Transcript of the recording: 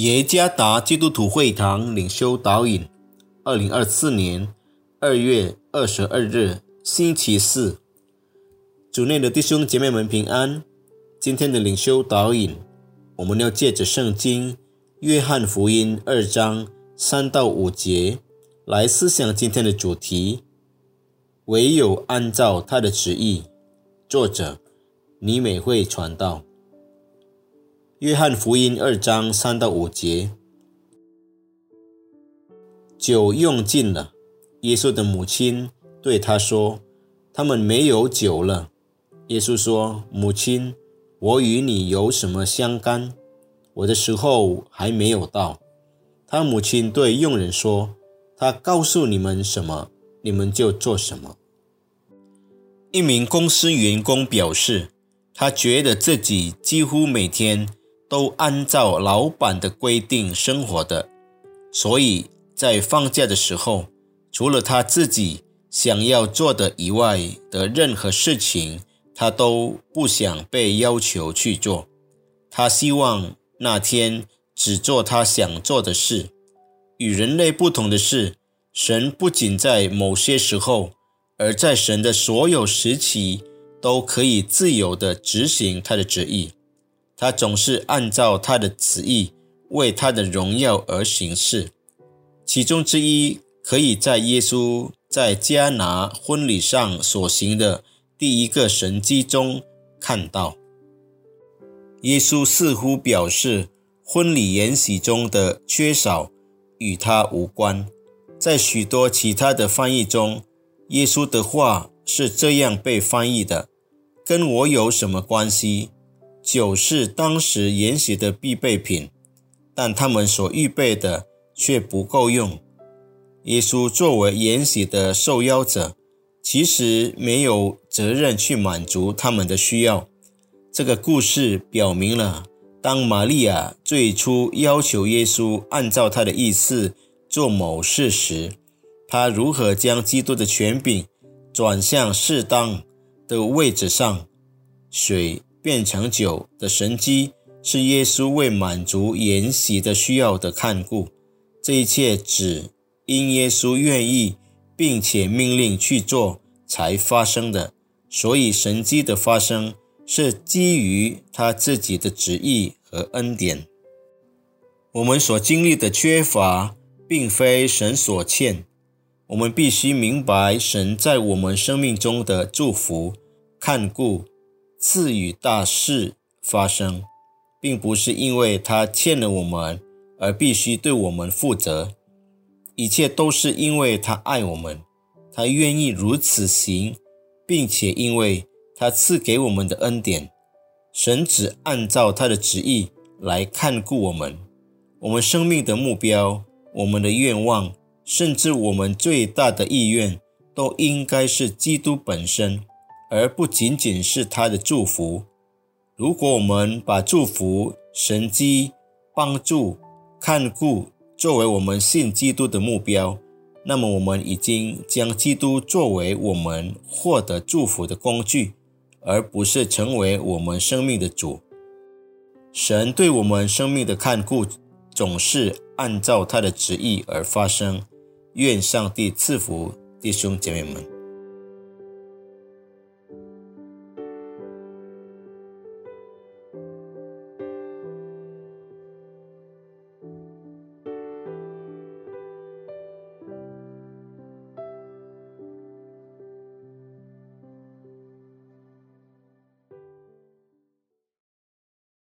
耶加达基督徒会堂领袖导引，二零二四年二月二十二日星期四，主内的弟兄姐妹们平安。今天的领袖导引，我们要借着圣经约翰福音二章三到五节来思想今天的主题：唯有按照他的旨意。作者尼美会传道。约翰福音二章三到五节，酒用尽了。耶稣的母亲对他说：“他们没有酒了。”耶稣说：“母亲，我与你有什么相干？我的时候还没有到。”他母亲对佣人说：“他告诉你们什么，你们就做什么。”一名公司员工表示，他觉得自己几乎每天。都按照老板的规定生活的，所以在放假的时候，除了他自己想要做的以外的任何事情，他都不想被要求去做。他希望那天只做他想做的事。与人类不同的是，神不仅在某些时候，而在神的所有时期，都可以自由地执行他的旨意。他总是按照他的旨意为他的荣耀而行事。其中之一，可以在耶稣在迦拿婚礼上所行的第一个神迹中看到。耶稣似乎表示，婚礼筵席中的缺少与他无关。在许多其他的翻译中，耶稣的话是这样被翻译的：“跟我有什么关系？”酒是当时筵席的必备品，但他们所预备的却不够用。耶稣作为筵席的受邀者，其实没有责任去满足他们的需要。这个故事表明了，当玛利亚最初要求耶稣按照他的意思做某事时，他如何将基督的权柄转向适当的位置上。水。变成酒的神机是耶稣为满足筵席的需要的看顾，这一切只因耶稣愿意并且命令去做才发生的。所以神机的发生是基于他自己的旨意和恩典。我们所经历的缺乏，并非神所欠。我们必须明白神在我们生命中的祝福、看顾。赐予大事发生，并不是因为他欠了我们而必须对我们负责，一切都是因为他爱我们，他愿意如此行，并且因为他赐给我们的恩典，神只按照他的旨意来看顾我们。我们生命的目标、我们的愿望，甚至我们最大的意愿，都应该是基督本身。而不仅仅是他的祝福。如果我们把祝福、神机、帮助、看顾作为我们信基督的目标，那么我们已经将基督作为我们获得祝福的工具，而不是成为我们生命的主。神对我们生命的看顾总是按照他的旨意而发生。愿上帝赐福弟兄姐妹们。